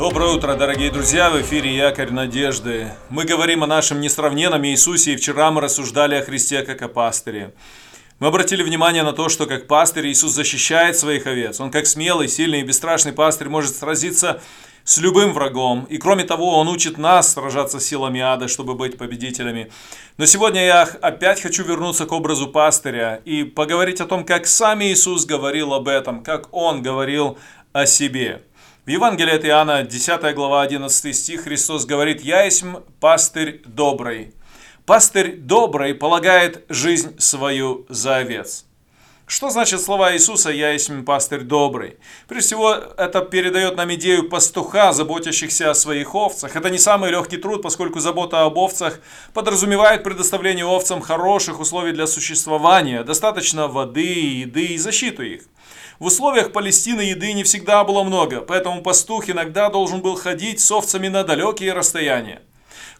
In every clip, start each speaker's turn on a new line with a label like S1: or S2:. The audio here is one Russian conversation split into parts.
S1: Доброе утро, дорогие друзья! В эфире Якорь Надежды. Мы говорим о нашем несравненном Иисусе, и вчера мы рассуждали о Христе как о пастыре. Мы обратили внимание на то, что как пастырь Иисус защищает своих овец. Он как смелый, сильный и бесстрашный пастырь может сразиться с любым врагом. И кроме того, Он учит нас сражаться силами ада, чтобы быть победителями. Но сегодня я опять хочу вернуться к образу пастыря и поговорить о том, как сам Иисус говорил об этом, как Он говорил о себе. Евангелии от Иоанна, 10 глава, 11 стих, Христос говорит, «Я есть пастырь добрый». Пастырь добрый полагает жизнь свою за овец. Что значит слова Иисуса «Я есть пастырь добрый»? Прежде всего, это передает нам идею пастуха, заботящихся о своих овцах. Это не самый легкий труд, поскольку забота об овцах подразумевает предоставление овцам хороших условий для существования, достаточно воды, еды и защиту их. В условиях Палестины еды не всегда было много, поэтому пастух иногда должен был ходить с овцами на далекие расстояния.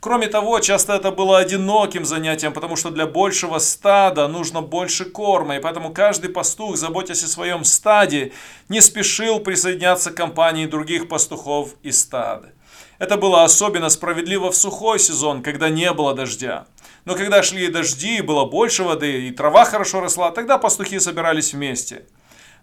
S1: Кроме того, часто это было одиноким занятием, потому что для большего стада нужно больше корма, и поэтому каждый пастух, заботясь о своем стаде, не спешил присоединяться к компании других пастухов и стад. Это было особенно справедливо в сухой сезон, когда не было дождя. Но когда шли дожди, было больше воды, и трава хорошо росла, тогда пастухи собирались вместе –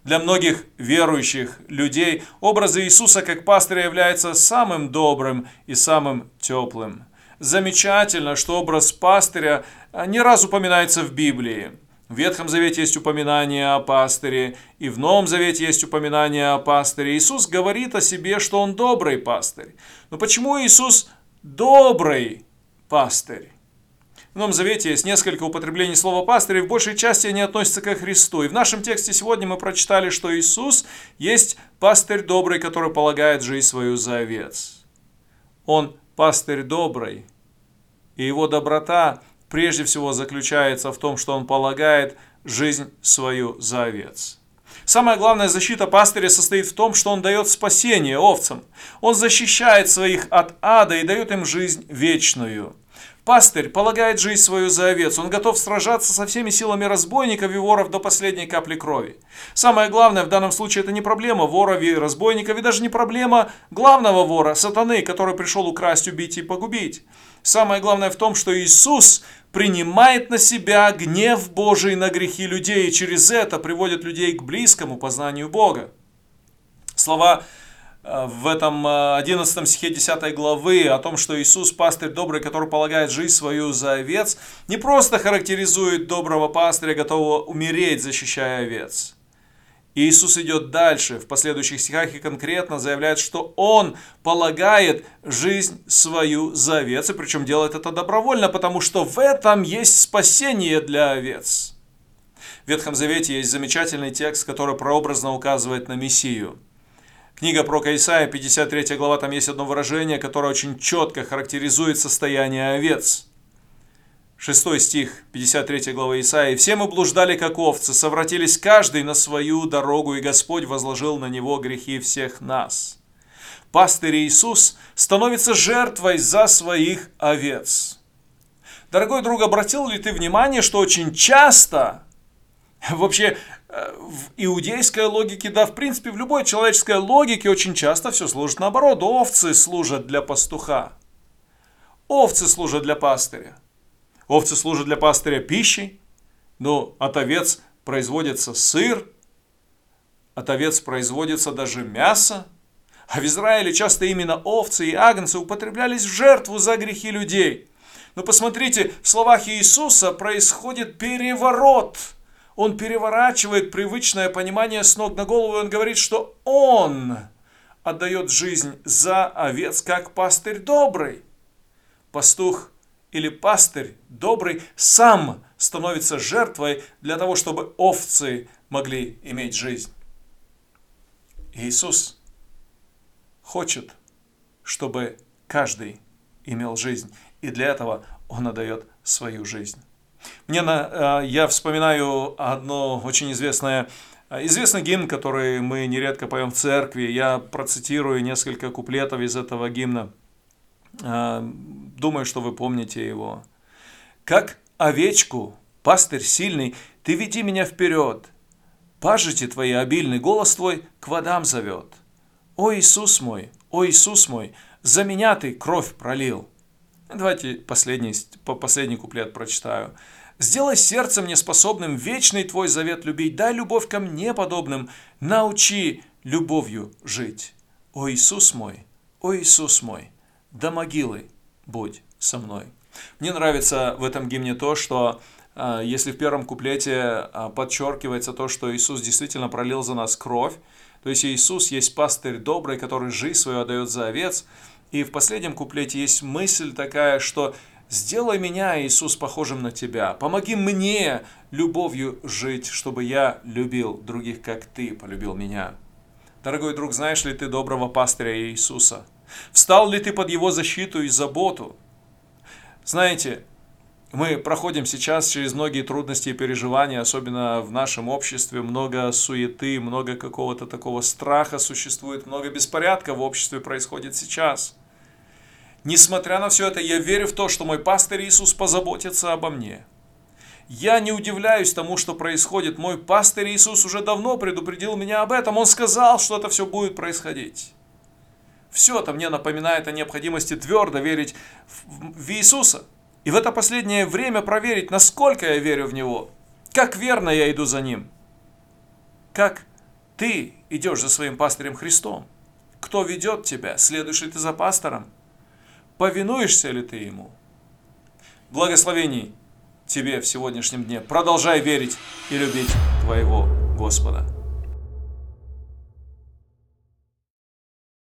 S1: для многих верующих людей образ Иисуса как пастыря является самым добрым и самым теплым. Замечательно, что образ пастыря а, не раз упоминается в Библии. В Ветхом Завете есть упоминание о пастыре, и в Новом Завете есть упоминание о пастыре. Иисус говорит о себе, что Он добрый пастырь. Но почему Иисус добрый пастырь? В Новом Завете есть несколько употреблений слова пастырь, и в большей части они относятся к Христу. И в нашем тексте сегодня мы прочитали, что Иисус есть пастырь добрый, который полагает жизнь свою за овец. Он пастырь добрый, и его доброта прежде всего заключается в том, что он полагает жизнь свою за овец. Самая главная защита пастыря состоит в том, что он дает спасение овцам. Он защищает своих от ада и дает им жизнь вечную. Пастырь полагает жизнь свою за овец. Он готов сражаться со всеми силами разбойников и воров до последней капли крови. Самое главное в данном случае это не проблема воров и разбойников, и даже не проблема главного вора, сатаны, который пришел украсть, убить и погубить. Самое главное в том, что Иисус принимает на себя гнев Божий на грехи людей, и через это приводит людей к близкому познанию Бога. Слова в этом 11 э, стихе 10 главы о том, что Иисус пастырь добрый, который полагает жизнь свою за овец, не просто характеризует доброго пастыря, готового умереть, защищая овец. Иисус идет дальше, в последующих стихах и конкретно заявляет, что Он полагает жизнь свою за овец, и причем делает это добровольно, потому что в этом есть спасение для овец. В Ветхом Завете есть замечательный текст, который прообразно указывает на Мессию – Книга про Исаия, 53 глава, там есть одно выражение, которое очень четко характеризует состояние овец. Шестой стих 53 главы Исаии. «Все мы блуждали, как овцы, совратились каждый на свою дорогу, и Господь возложил на него грехи всех нас». Пастырь Иисус становится жертвой за своих овец. Дорогой друг, обратил ли ты внимание, что очень часто Вообще, э, в иудейской логике, да, в принципе, в любой человеческой логике очень часто все служит наоборот. Овцы служат для пастуха. Овцы служат для пастыря. Овцы служат для пастыря пищей. Но от овец производится сыр, от овец производится даже мясо. А в Израиле часто именно овцы и агнцы употреблялись в жертву за грехи людей. Но посмотрите, в словах Иисуса происходит переворот – он переворачивает привычное понимание с ног на голову, и он говорит, что он отдает жизнь за овец, как пастырь добрый. Пастух или пастырь добрый сам становится жертвой для того, чтобы овцы могли иметь жизнь. Иисус хочет, чтобы каждый имел жизнь, и для этого Он отдает свою жизнь. Мне на, э, я вспоминаю одно очень известное э, Известный гимн, который мы нередко поем в церкви. Я процитирую несколько куплетов из этого гимна. Э, думаю, что вы помните его. «Как овечку, пастырь сильный, ты веди меня вперед. Пажити твои обильный голос твой к водам зовет. «О Иисус мой, о Иисус мой, за меня ты кровь пролил». Давайте последний, по последний куплет прочитаю. «Сделай сердце мне способным вечный твой завет любить, дай любовь ко мне подобным, научи любовью жить. О Иисус мой, о Иисус мой, до могилы будь со мной». Мне нравится в этом гимне то, что а, если в первом куплете а, подчеркивается то, что Иисус действительно пролил за нас кровь, то есть Иисус есть пастырь добрый, который жизнь свою отдает за овец, и в последнем куплете есть мысль такая, что «Сделай меня, Иисус, похожим на Тебя. Помоги мне любовью жить, чтобы я любил других, как Ты полюбил меня». Дорогой друг, знаешь ли ты доброго пастыря Иисуса? Встал ли ты под Его защиту и заботу? Знаете, мы проходим сейчас через многие трудности и переживания, особенно в нашем обществе, много суеты, много какого-то такого страха существует, много беспорядка в обществе происходит сейчас. Несмотря на все это, я верю в то, что мой пастор Иисус позаботится обо мне. Я не удивляюсь тому, что происходит. Мой пастор Иисус уже давно предупредил меня об этом. Он сказал, что это все будет происходить. Все это мне напоминает о необходимости твердо верить в Иисуса – и в это последнее время проверить, насколько я верю в Него, как верно я иду за Ним, как ты идешь за своим пастырем Христом, кто ведет тебя, следуешь ли ты за пастором, повинуешься ли ты Ему. Благословений тебе в сегодняшнем дне. Продолжай верить и любить твоего Господа.